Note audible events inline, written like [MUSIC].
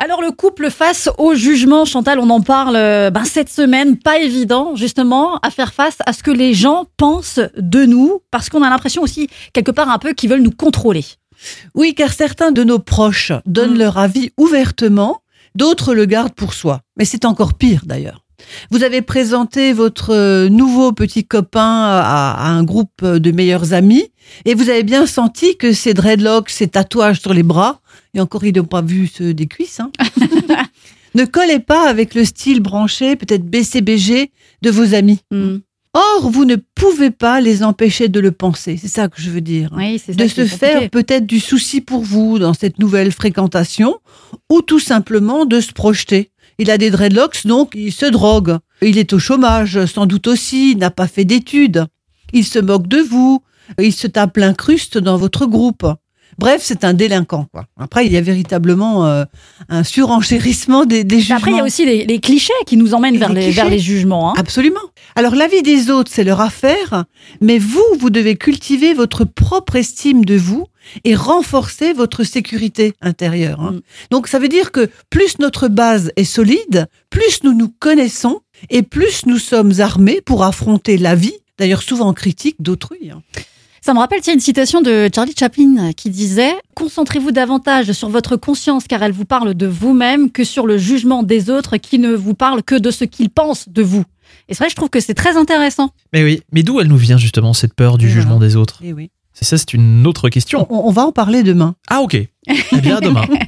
Alors le couple face au jugement, Chantal, on en parle euh, ben, cette semaine, pas évident justement à faire face à ce que les gens pensent de nous, parce qu'on a l'impression aussi quelque part un peu qu'ils veulent nous contrôler. Oui, car certains de nos proches donnent Mm. leur avis ouvertement, d'autres le gardent pour soi. Mais c'est encore pire d'ailleurs. Vous avez présenté votre euh, nouveau petit copain à, à un groupe de meilleurs amis et vous avez bien senti que ces dreadlocks, ces tatouages sur les bras, et encore ils n'ont pas vu ceux des cuisses, hein, [LAUGHS] ne collaient pas avec le style branché, peut-être BCBG, de vos amis. Hmm. Or, vous ne pouvez pas les empêcher de le penser. C'est ça que je veux dire Oui, c'est ça de se faire peut-être du souci pour vous dans cette nouvelle fréquentation, ou tout simplement de se projeter. Il a des dreadlocks, donc il se drogue. Il est au chômage, sans doute aussi, n'a pas fait d'études. Il se moque de vous, il se tape l'incruste dans votre groupe. Bref, c'est un délinquant. Quoi. Après, il y a véritablement euh, un surenchérissement des, des jugements. Après, il y a aussi les, les clichés qui nous emmènent vers les les, vers les jugements. hein. Absolument. Alors l'avis des autres, c'est leur affaire, mais vous, vous devez cultiver votre propre estime de vous et renforcer votre sécurité intérieure. hein. Mm. Donc ça veut dire que plus notre base est solide, plus nous nous connaissons et plus nous sommes armés pour affronter la vie, d'ailleurs souvent critique d'autrui. hein. Ça me rappelle tiens, une citation de Charlie Chaplin qui disait Concentrez-vous davantage sur votre conscience car elle vous parle de vous-même que sur le jugement des autres qui ne vous parlent que de ce qu'ils pensent de vous. Et c'est vrai, je trouve que c'est très intéressant. Mais oui, mais d'où elle nous vient justement cette peur du Et jugement voilà. des autres? Eh oui. C'est ça, c'est une autre question. On, on va en parler demain. Ah ok. Eh bien, à demain. [LAUGHS]